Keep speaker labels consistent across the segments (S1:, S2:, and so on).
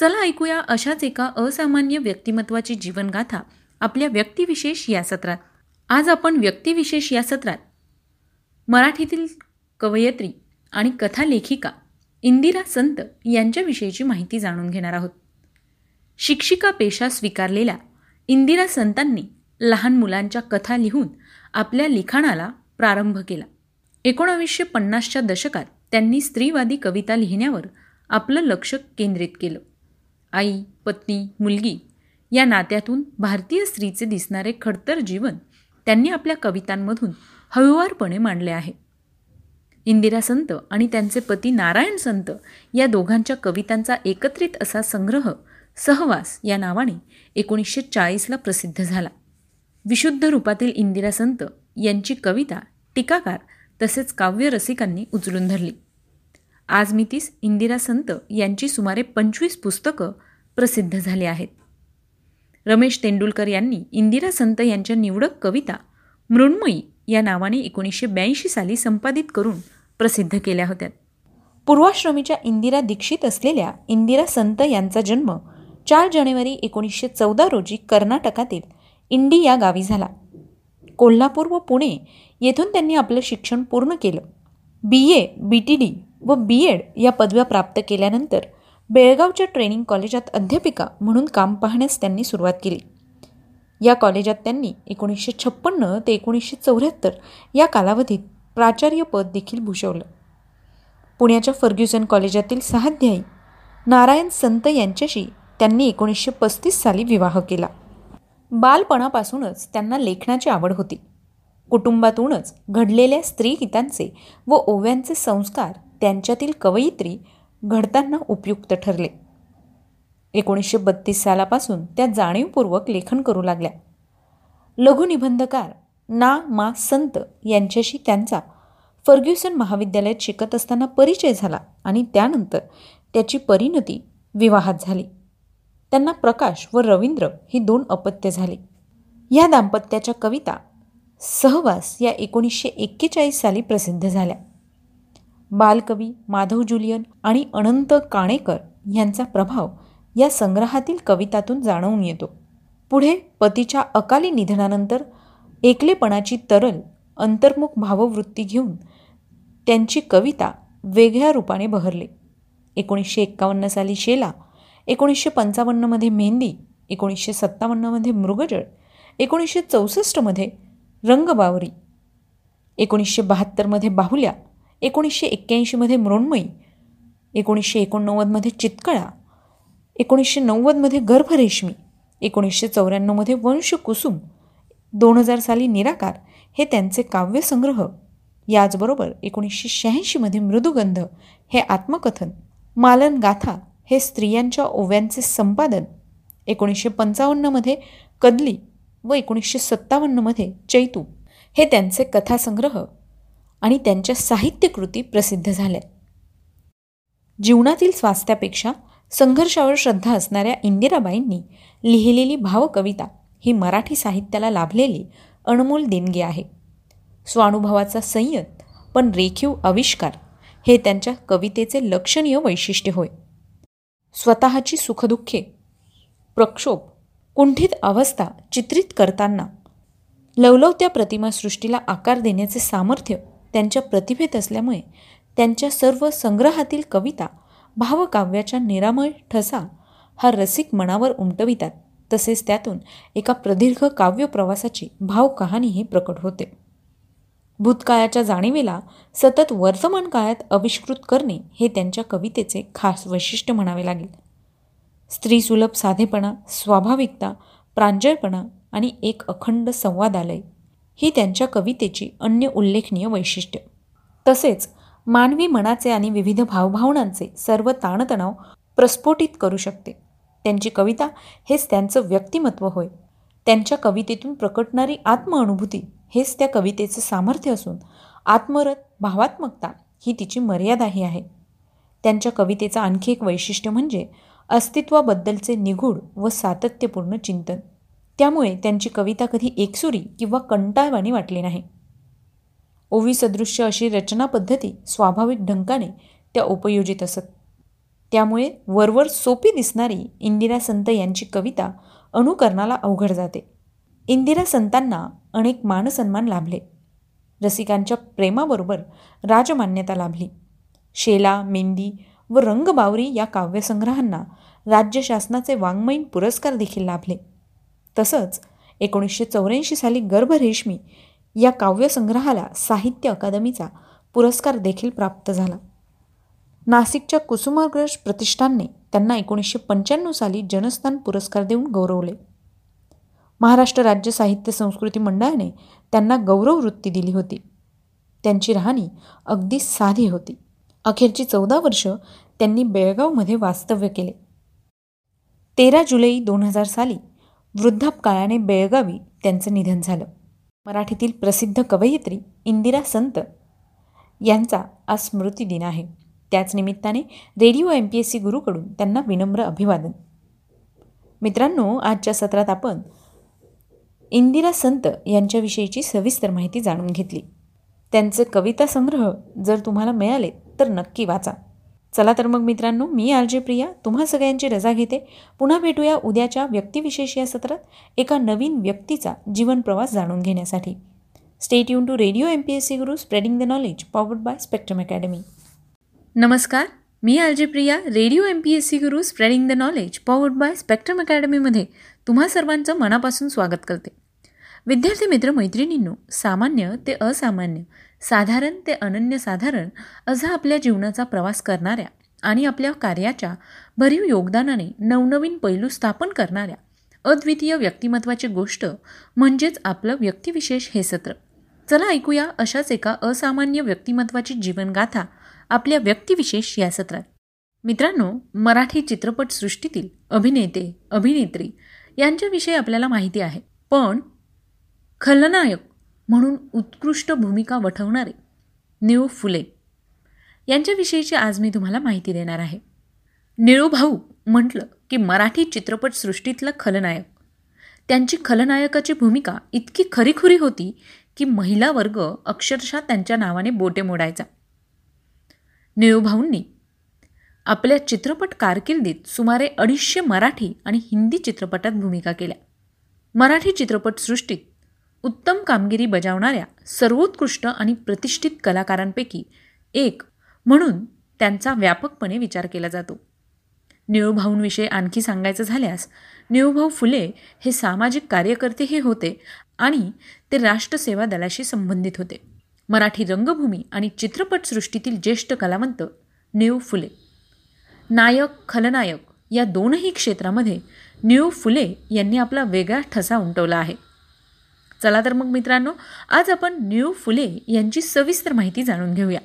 S1: चला ऐकूया अशाच एका असामान्य व्यक्तिमत्वाची जीवनगाथा आपल्या व्यक्तिविशेष या सत्रात. आज आपण व्यक्तिविशेष या सत्रात. मराठीतील कवयत्री आणि कथालेखिका इंदिरा संत यांच्याविषयीची माहिती जाणून घेणार आहोत. शिक्षिका पेशा स्वीकारलेल्या इंदिरा संतांनी लहान मुलांच्या कथा लिहून आपल्या लिखाणाला प्रारंभ केला. एकोणावीसशे पन्नासच्या दशकात त्यांनी स्त्रीवादी कविता लिहिण्यावर आपलं लक्ष केंद्रित केलं. आई पत्नी मुलगी या नात्यातून भारतीय स्त्रीचे दिसणारे खडतर जीवन त्यांनी आपल्या कवितांमधून हळूवारपणे मांडले आहे. इंदिरा संत आणि त्यांचे पती नारायण संत या दोघांच्या कवितांचा एकत्रित असा संग्रह सहवास या नावाने एकोणीसशे चाळीसला प्रसिद्ध झाला. विशुद्ध रूपातील इंदिरा संत यांची कविता टीकाकार तसेच काव्यरसिकांनी उचलून धरली. आज मी तीस इंदिरा संत यांची सुमारे पंचवीस पुस्तकं प्रसिद्ध झाले आहेत. रमेश तेंडुलकर यांनी इंदिरा संत यांच्या निवडक कविता मृण्मयी या नावाने एकोणीसशे ब्याऐंशी साली संपादित करून प्रसिद्ध केल्या होत्या. पूर्वाश्रमीच्या इंदिरा दीक्षित असलेल्या इंदिरा संत यांचा जन्म चार जानेवारी एकोणीसशे चौदा रोजी कर्नाटकातील इंडी या गावी झाला. कोल्हापूर व पुणे येथून त्यांनी आपलं शिक्षण पूर्ण केलं. बी ए बी टी डी व बी एड या पदव्या प्राप्त केल्यानंतर बेळगावच्या ट्रेनिंग कॉलेजात अध्यापिका म्हणून काम पाहण्यास त्यांनी सुरुवात केली. या कॉलेजात त्यांनी एकोणीसशे छप्पन्न ते एकोणीसशे चौऱ्याहत्तर या कालावधीत प्राचार्य पद देखील भूषवलं. पुण्याच्या फर्ग्युसन कॉलेजातील सहाध्यायी नारायण संत यांच्याशी त्यांनी एकोणीसशे पस्तीस साली विवाह केला. बालपणापासूनच त्यांना लेखनाची आवड होती. कुटुंबातूनच घडलेल्या स्त्रीगीतांचे व ओव्यांचे संस्कार त्यांच्यातील कवयित्री घडताना उपयुक्त ठरले. एकोणीसशे बत्तीस सालापासून त्या जाणीवपूर्वक लेखन करू लागल्या. लघुनिबंधकार ना मा संत यांच्याशी त्यांचा फर्ग्युसन महाविद्यालयात शिकत असताना परिचय झाला आणि त्यानंतर त्याची परिणती विवाहात झाली. त्यांना प्रकाश व रवींद्र ही दोन अपत्य झाली. या दाम्पत्याच्या कविता सहवास या एकोणीसशे एक्केचाळीस साली प्रसिद्ध झाल्या. बालकवी माधव जुलियन आणि अनंत काणेकर यांचा प्रभाव या संग्रहातील कवितातून जाणवून येतो. पुढे पतीच्या अकाली निधनानंतर एकलेपणाची तरल अंतर्मुख भाववृत्ती घेऊन त्यांची कविता वेगळ्या रूपाने बहरले. एकोणीसशे एक्कावन्न साली शेला एकोणीसशे पंचावन्नमध्ये मेहंदी एकोणीसशे सत्तावन्नमध्ये मृगजळ एकोणीसशे चौसष्टमध्ये रंगबावरी एकोणीसशे बहात्तरमध्ये बाहुल्या एकोणीसशे एक्क्याऐंशीमध्ये मृण्मयी एकोणीसशे एकोणनव्वदमध्ये चितकळा एकोणीसशे नव्वदमध्ये गर्भरेशमी एकोणीसशे चौऱ्याण्णवमध्ये वंश कुसुम दोन हजार साली निराकार हे त्यांचे काव्यसंग्रह. याचबरोबर एकोणीसशे शहाऐंशीमध्ये मृदुगंध हे आत्मकथन मालन गाथा हे स्त्रियांच्या ओव्यांचे संपादन एकोणीसशे पंचावन्नमध्ये कदली व एकोणीसशे सत्तावन्नमध्ये चैतू हे त्यांचे कथासंग्रह. आणि त्यांच्या साहित्यकृती प्रसिद्ध झाल्या. जीवनातील स्वास्थ्यापेक्षा संघर्षावर श्रद्धा असणाऱ्या इंदिराबाईंनी लिहिलेली भावकविता ही मराठी साहित्याला लाभलेली अनमोल देणगी आहे. स्वानुभवाचा संयत पण रेखीव आविष्कार हे त्यांच्या कवितेचे लक्षणीय वैशिष्ट्य होय. स्वतःची सुखदुःखे प्रक्षोभ कुंठित अवस्था चित्रित करताना लवलवत्या प्रतिमासृष्टीला आकार देण्याचे सामर्थ्य त्यांच्या प्रतिभेत असल्यामुळे त्यांच्या सर्व संग्रहातील कविता भावकाव्याच्या निरामय ठसा हा रसिक मनावर उमटवितात. तसेच त्यातून एका प्रदीर्घ काव्य प्रवासाची भावकहाणीही प्रकट होते. भूतकाळाच्या जाणीवेला सतत वर्तमान काळात आविष्कृत करणे हे त्यांच्या कवितेचे खास वैशिष्ट्य म्हणावे लागेल. स्त्रीसुलभ साधेपणा स्वाभाविकता प्रांजळपणा आणि एक अखंड संवादालय ही त्यांच्या कवितेची अन्य उल्लेखनीय वैशिष्ट्य. तसेच मानवी मनाचे आणि विविध भावभावनांचे सर्व ताणतणाव प्रस्फोटित करू शकते. त्यांची कविता हेच त्यांचं व्यक्तिमत्व होय. त्यांच्या कवितेतून प्रकटणारी आत्मअनुभूती हेच त्या कवितेचं सामर्थ्य असून आत्मरत भावात्मकता ही तिची मर्यादाही आहे. त्यांच्या कवितेचं आणखी एक वैशिष्ट्य म्हणजे अस्तित्वाबद्दलचे निगूढ व सातत्यपूर्ण चिंतन. त्यामुळे त्यांची कविता कधी एकसुरी किंवा कंटाळवाणी वाटली नाही. ओवी सदृश्य अशी रचना पद्धती स्वाभाविक ढंकाने त्या उपयोजित असत. त्यामुळे वरवर सोपी दिसणारी इंदिरा संत यांची कविता अनुकरणाला अवघड जाते. इंदिरा संतांना अनेक मानसन्मान लाभले. रसिकांच्या प्रेमाबरोबर राजमान्यता लाभली. शेला मेंदी व रंगबावरी या काव्यसंग्रहांना राज्य शासनाचे वाङ्मयीन पुरस्कार देखील लाभले. तसंच एकोणीसशे चौऱ्याऐंशी साली गर्भरेशमी या काव्यसंग्रहाला साहित्य अकादमीचा पुरस्कार देखील प्राप्त झाला. नाशिकच्या कुसुमाग्रज प्रतिष्ठानने त्यांना एकोणीसशे पंच्याण्णव साली जनस्थान पुरस्कार देऊन गौरवले. महाराष्ट्र राज्य साहित्य संस्कृती मंडळाने त्यांना गौरववृत्ती दिली होती. त्यांची राहणी अगदी साधी होती. अखेरची चौदा वर्ष त्यांनी बेळगावमध्ये वास्तव्य केले. तेरा जुलै दोन हजार साली वृद्धापकाळाने बेळगावी त्यांचं निधन झालं. मराठीतील प्रसिद्ध कवयित्री इंदिरा संत यांचा आज स्मृती दिन आहे. त्याच निमित्ताने radio M P S C गुरुकडून त्यांना विनम्र अभिवादन. मित्रांनो आजच्या सत्रात आपण इंदिरा संत यांच्याविषयीची सविस्तर माहिती जाणून घेतली. त्यांचे कविता संग्रह जर तुम्हाला मिळाले तर नक्की वाचा. चला तर मग मित्रांनो मी आलजे प्रिया तुम्हा सगळ्यांची रजा घेते. पुन्हा भेटूया उद्याच्या व्यक्तिविशेष या सत्रात एका नवीन व्यक्तीचा जीवन प्रवास जाणून घेण्यासाठी. Stay युन to radio M P S C Guru spreading the knowledge powered by Spectrum academy नमस्कार मी आलजेप्रिया Priya radio M P S C Guru spreading the knowledge powered by Spectrum अकॅडमीमध्ये तुम्हा सर्वांचं मनापासून स्वागत करते. विद्यार्थी मित्र मैत्रिणींनो सामान्य ते असामान्य साधारण ते अनन्यसाधारण असा आपल्या जीवनाचा प्रवास करणाऱ्या आणि आपल्या कार्याच्या भरीव योगदानाने नवनवीन पैलू स्थापन करणाऱ्या अद्वितीय व्यक्तिमत्वाची गोष्ट म्हणजेच आपलं व्यक्तिविशेष हे सत्र. चला ऐकूया अशाच एका असामान्य व्यक्तिमत्वाची जीवनगाथा आपल्या व्यक्तिविशेष या सत्रात. मित्रांनो मराठी चित्रपटसृष्टीतील अभिनेते अभिनेत्री यांच्याविषयी आपल्याला माहिती आहे. पण खलनायक म्हणून उत्कृष्ट भूमिका वठवणारे निळू फुले. यांच्याविषयीची आज मी तुम्हाला माहिती देणार आहे. निळूभाऊ म्हटलं की मराठी चित्रपटसृष्टीतलं खलनायक. त्यांची खलनायकाची भूमिका इतकी खरीखुरी होती की महिला वर्ग अक्षरशः त्यांच्या नावाने बोटे मोडायचा. निळूभाऊंनी आपल्या चित्रपट कारकिर्दीत सुमारे अडीचशे मराठी आणि हिंदी चित्रपटात भूमिका केल्या. मराठी चित्रपटसृष्टीत उत्तम कामगिरी बजावणाऱ्या सर्वोत्कृष्ट आणि प्रतिष्ठित कलाकारांपैकी एक म्हणून त्यांचा व्यापकपणे विचार केला जातो. निळूभाऊंविषयी आणखी सांगायचं झाल्यास निळूभाऊ फुले हे सामाजिक कार्यकर्तेही होते आणि ते राष्ट्रसेवा दलाशी संबंधित होते. मराठी रंगभूमी आणि चित्रपटसृष्टीतील ज्येष्ठ कलावंत निळू फुले. नायक खलनायक या दोनही क्षेत्रामध्ये निळू फुले यांनी आपला वेगळा ठसा उमटवला आहे. चला तर मग मित्रांनो आज आपण निळू फुले यांची सविस्तर माहिती जाणून घेऊया.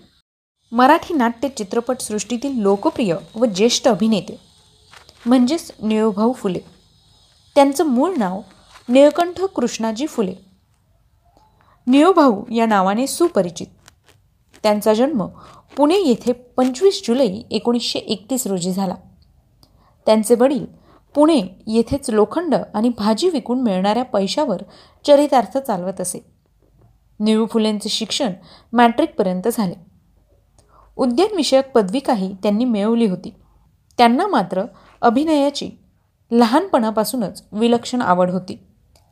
S1: मराठी नाट्य चित्रपटसृष्टीतील लोकप्रिय व ज्येष्ठ अभिनेते म्हणजेच निळूभाऊ फुले. त्यांचं मूळ नाव निळकंठ कृष्णाजी फुले. निळूभाऊ या नावाने सुपरिचित. त्यांचा जन्म पुणे येथे पंचवीस जुलै एकोणीसशे एकतीस रोजी झाला. त्यांचे वडील पुणे येथेच लोखंड आणि भाजी विकून मिळणाऱ्या पैशावर चरितार्थ चालवत असे. निळू फुलेंचे शिक्षण मॅट्रिकपर्यंत झाले. उद्यानविषयक पदविकाही त्यांनी मिळवली होती. त्यांना मात्र अभिनयाची लहानपणापासूनच विलक्षण आवड होती.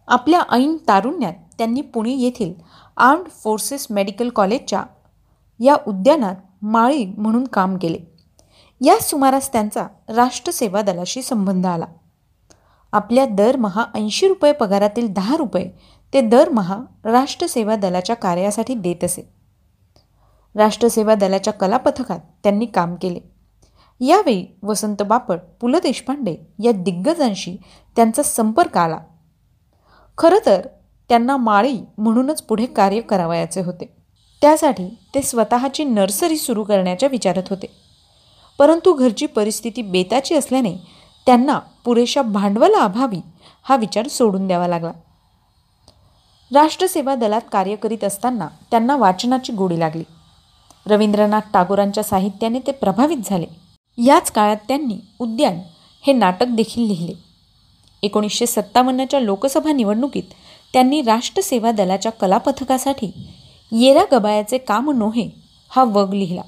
S1: आपल्या ऐन तारुण्यात त्यांनी पुणे येथील आर्म्ड फोर्सेस मेडिकल कॉलेजच्या या उद्यानात माळी म्हणून काम केले. या सुमारास त्यांचा राष्ट्रसेवा दलाशी संबंध आला. आपल्या दरमहा ऐंशी रुपये पगारातील दहा रुपये ते दरमहा राष्ट्रसेवा दलाच्या कार्यासाठी देत असे. राष्ट्रसेवा दलाच्या कलापथकात त्यांनी काम केले. यावेळी वसंत बापट पु ल देशपांडे या दिग्गजांशी त्यांचा संपर्क आला. खरं तर त्यांना माळी म्हणूनच पुढे कार्य करावयाचे होते. त्यासाठी ते स्वतःची नर्सरी सुरू करण्याच्या विचारत होते. परंतु घरची परिस्थिती बेताची असल्याने त्यांना पुरेशा भांडवलाअभावी हा विचार सोडून द्यावा लागला. राष्ट्रसेवा दलात कार्य करीत असताना त्यांना वाचनाची गोडी लागली. रवींद्रनाथ टागोरांच्या साहित्याने ते प्रभावित झाले. याच काळात त्यांनी उद्यान हे नाटक देखील लिहिले. एकोणीसशे सत्तावन्नच्या लोकसभा निवडणुकीत त्यांनी राष्ट्रसेवा दलाच्या कलापथकासाठी येरा गबायाचे काम नोहे हा वग लिहिला.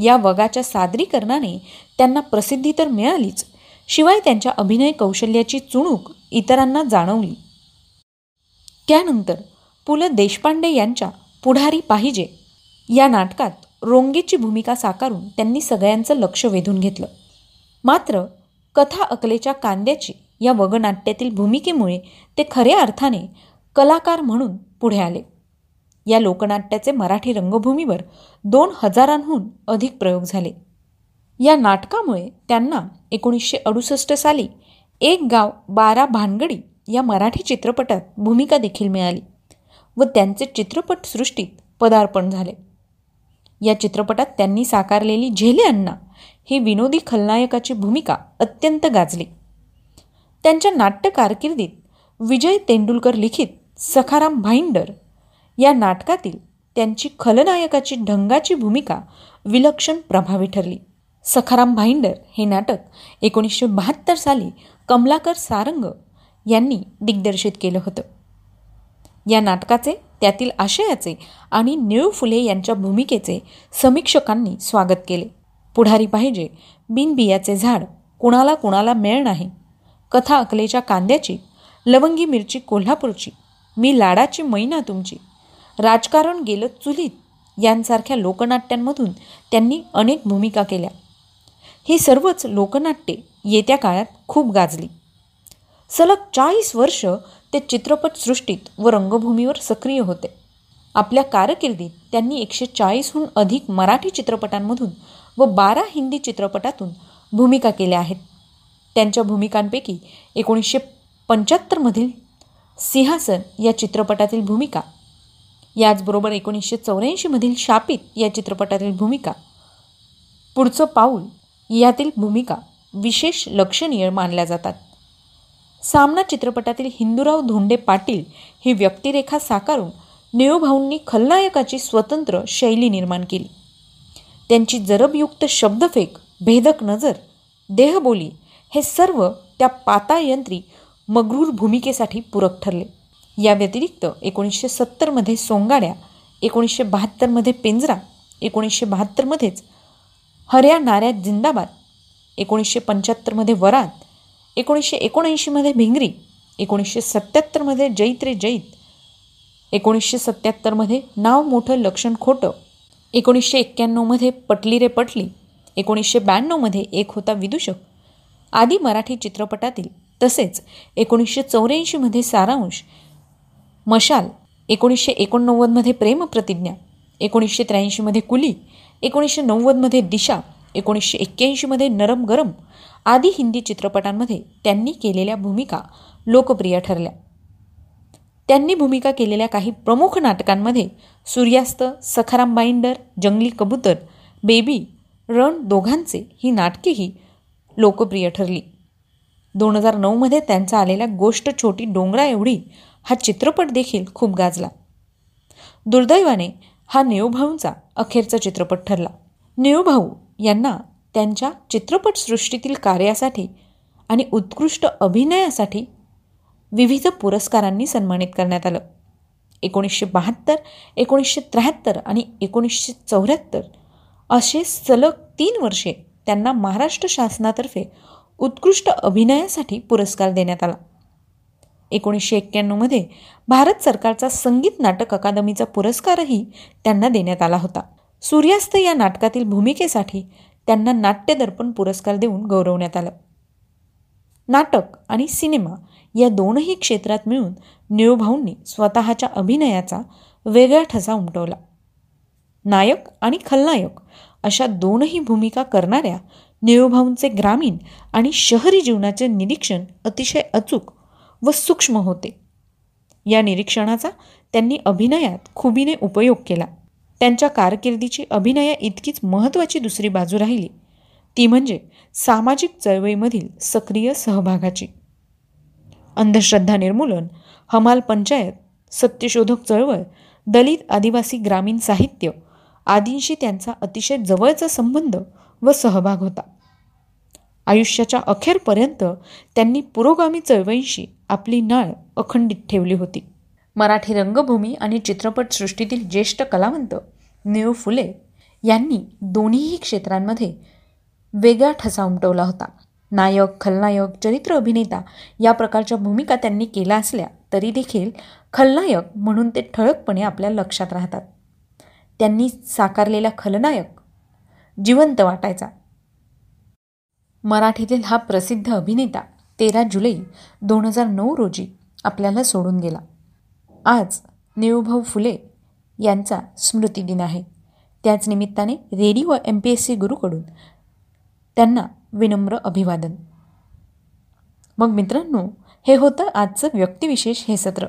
S1: या वगाच्या सादरीकरणाने त्यांना प्रसिद्धी तर मिळालीच शिवाय त्यांच्या अभिनय कौशल्याची चुणूक इतरांना जाणवली. त्यानंतर पु ल देशपांडे यांच्या पुढारी पाहिजे या नाटकात रोंगेची भूमिका साकारून त्यांनी सगळ्यांचं लक्ष वेधून घेतलं. मात्र कथा अकलेच्या कांद्याची या वगनाट्यातील भूमिकेमुळे ते खऱ्या अर्थाने कलाकार म्हणून पुढे आले. या लोकनाट्याचे मराठी रंगभूमीवर दोन हजारांहून अधिक प्रयोग झाले. या नाटकामुळे त्यांना एकोणीसशे अडुसष्ट साली एक गाव बारा भानगडी या मराठी चित्रपटात भूमिका देखील मिळाली व त्यांचे चित्रपटसृष्टीत पदार्पण झाले. या चित्रपटात त्यांनी साकारलेली झेले अण्णा ही विनोदी खलनायकाची भूमिका अत्यंत गाजली. त्यांच्या नाट्य कारकिर्दीत विजय तेंडुलकर लिखित सखाराम भाईंडर या नाटकातील त्यांची खलनायकाची ढंगाची भूमिका विलक्षण प्रभावी ठरली. सखाराम भाईंडर हे नाटक एकोणीसशे बहात्तर साली कमलाकर सारंग यांनी दिग्दर्शित केलं होतं. या नाटकाचे त्यातील आशयाचे आणि निळू फुले यांच्या भूमिकेचे समीक्षकांनी स्वागत केले. पुढारी पाहिजे बिनबियाचे झाड कुणाला कुणाला मेळ नाही. कथा अकलेच्या कांद्याची लवंगी मिरची कोल्हापूरची मी लाडाची मैना तुमची राजकारण गेलं चुलीत. यांसारख्या लोकनाट्यांमधून त्यांनी अनेक भूमिका केल्या. ही सर्वच लोकनाट्ये येत्या काळात खूप गाजली. सलग चाळीस वर्ष ते चित्रपटसृष्टीत व रंगभूमीवर सक्रिय होते. आपल्या कारकिर्दीत त्यांनी एकशे चाळीसहून अधिक मराठी चित्रपटांमधून व बारा हिंदी चित्रपटातून भूमिका केल्या आहेत. त्यांच्या भूमिकांपैकी एकोणीसशे पंच्याहत्तरमधील सिंहासन या चित्रपटातील भूमिका याचबरोबर एकोणीसशे चौऱ्याऐंशीमधील शापित या चित्रपटातील भूमिका पुढचं पाऊल यातील भूमिका विशेष लक्षणीय मानल्या जातात. सामना चित्रपटातील हिंदूराव धोंडे पाटील ही व्यक्तिरेखा साकारून निळूभाऊंनी खलनायकाची स्वतंत्र शैली निर्माण केली. त्यांची जरबयुक्त शब्दफेक भेदक नजर देहबोली हे सर्व त्या पातायंत्री मगरूर भूमिकेसाठी पूरक ठरले. या व्यतिरिक्त एकोणीसशे सत्तरमध्ये सोंगाड्या एकोणीसशे बहात्तरमध्ये पिंजरा एकोणीसशे बहात्तरमध्येच हर्या नाऱ्यात जिंदाबाद एकोणीसशे पंच्याहत्तरमध्ये वरात एकोणीसशे एकोणऐंशीमध्ये भिंगरी एकोणीसशे सत्त्याहत्तरमध्ये जैत रे जैत एकोणीसशे सत्त्याहत्तरमध्ये नाव मोठं लक्षण खोटं एकोणीसशे एक्क्याण्णवमध्ये पटली रे पटली एकोणीसशे ब्याण्णवमध्ये एक होता विदूषक आदी मराठी चित्रपटातील तसेच एकोणीसशे चौऱ्याऐंशीमध्ये सारांश मशाल एकोणीसशे एकोणनव्वदमध्ये प्रेमप्रतिज्ञा एकोणीसशे त्र्याऐंशीमध्ये कुली एकोणीसशे नव्वदमध्ये दिशा एकोणीसशे एक्क्याऐंशीमध्ये नरम गरम आदी हिंदी चित्रपटांमध्ये त्यांनी केलेल्या भूमिका लोकप्रिय ठरल्या. त्यांनी भूमिका केलेल्या काही प्रमुख नाटकांमध्ये सूर्यास्त सखाराम बाईंडर जंगली कबूतर बेबी रण दोघांचे ही नाटकेही लोकप्रिय ठरली. दोन हजार नऊमध्ये त्यांचा आलेल्या गोष्ट छोटी डोंगरा एवढी हा चित्रपट देखील खूप गाजला. दुर्दैवाने हा नेऊभाऊंचा अखेरचा चित्रपट ठरला. नेऊभाऊ यांना त्यांच्या चित्रपटसृष्टीतील कार्यासाठी आणि उत्कृष्ट अभिनयासाठी विविध पुरस्कारांनी सन्मानित करण्यात आलं. एकोणीसशे बहात्तर एकोणीसशे त्र्याहत्तर आणि एकोणीसशे चौऱ्याहत्तर असे सलग तीन वर्षे त्यांना महाराष्ट्र शासनातर्फे उत्कृष्ट अभिनयासाठी पुरस्कार देण्यात आला. एकोणीसशे एक्क्याण्णवमध्ये भारत सरकारचा संगीत नाटक अकादमीचा पुरस्कारही त्यांना देण्यात आला होता. सूर्यास्त या नाटकातील भूमिकेसाठी त्यांना नाट्यदर्पण पुरस्कार देऊन गौरवण्यात आलं. नाटक आणि सिनेमा या दोनही क्षेत्रात मिळून निळूभाऊंनी स्वतःच्या अभिनयाचा वेगळा ठसा उमटवला. नायक आणि खलनायक अशा दोनही भूमिका करणाऱ्या निळूभाऊंचे ग्रामीण आणि शहरी जीवनाचे निरीक्षण अतिशय अचूक व सूक्ष्म होते. या निरीक्षणाचा त्यांनी अभिनयात खुबीने उपयोग केला. त्यांच्या कारकिर्दीची अभिनया इतकीच महत्त्वाची दुसरी बाजू राहिली. ती म्हणजे सामाजिक चळवळीमधील सक्रिय सहभागाची. अंधश्रद्धा निर्मूलन हमाल पंचायत सत्यशोधक चळवळ दलित आदिवासी ग्रामीण साहित्य आदींशी त्यांचा अतिशय जवळचा संबंध व सहभाग होता. आयुष्याच्या अखेरपर्यंत त्यांनी पुरोगामी चळवळींशी आपली नाळ अखंडित ठेवली होती. मराठी रंगभूमी आणि चित्रपटसृष्टीतील ज्येष्ठ कलावंत निळू फुले यांनी दोन्हीही क्षेत्रांमध्ये वेगळा ठसा उमटवला होता. नायक खलनायक चरित्र अभिनेता या प्रकारच्या भूमिका त्यांनी केल्या असल्या तरी देखील खलनायक म्हणून ते ठळकपणे आपल्या लक्षात राहतात. त्यांनी साकारलेला खलनायक जिवंत वाटायचा. मराठीतील हा प्रसिद्ध अभिनेता तेरा जुलै दोन हजार नऊ रोजी आपल्याला सोडून गेला. आज नेऊभाऊ फुले यांचा स्मृतिदिन आहे. त्याच निमित्ताने radio M P S C गुरूकडून त्यांना विनम्र अभिवादन. मग मित्रांनो हे होतं आजचं व्यक्तिविशेष हे सत्र.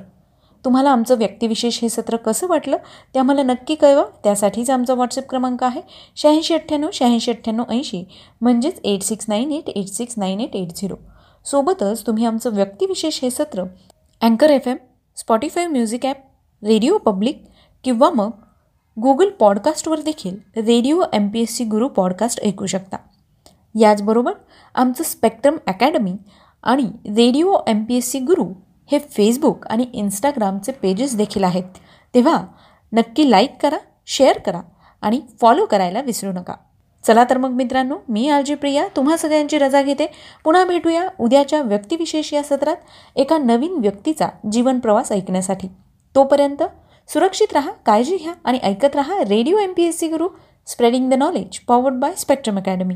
S1: तुम्हाला आमचं व्यक्तिविशेष हे सत्र कसं वाटलं ते आम्हाला नक्की कळवा. त्यासाठीच आमचा व्हॉट्सअप क्रमांक आहे शहाऐंशी अठ्ठ्याण्णव शहाऐंशी अठ्ठ्याण्णव ऐंशी म्हणजेच eight six nine eight eight six nine eight eight zero सोबतच तुम्ही आमचं व्यक्तिविशेष हे सत्र अँकर F M Spotify music app Radio Public किंवा मग गुगल पॉडकास्टवर देखील radio M P S C Guru podcast ऐकू शकता. याचबरोबर आमचं स्पेक्ट्रम अकॅडमी आणि radio M P S C Guru हे फेसबुक आणि इंस्टाग्रामचे पेजेस देखील आहेत. तेव्हा नक्की लाईक करा शेअर करा आणि फॉलो करायला विसरू नका. चला तर मग मित्रांनो मी आरजी प्रिया तुम्हा सगळ्यांची रजा घेते. पुन्हा भेटूया उद्याच्या व्यक्तिविशेष या सत्रात एका नवीन व्यक्तीचा जीवन प्रवास ऐकण्यासाठी. तोपर्यंत सुरक्षित राहा काळजी घ्या आणि ऐकत राहा radio M P S C Guru spreading the knowledge powered by Spectrum academy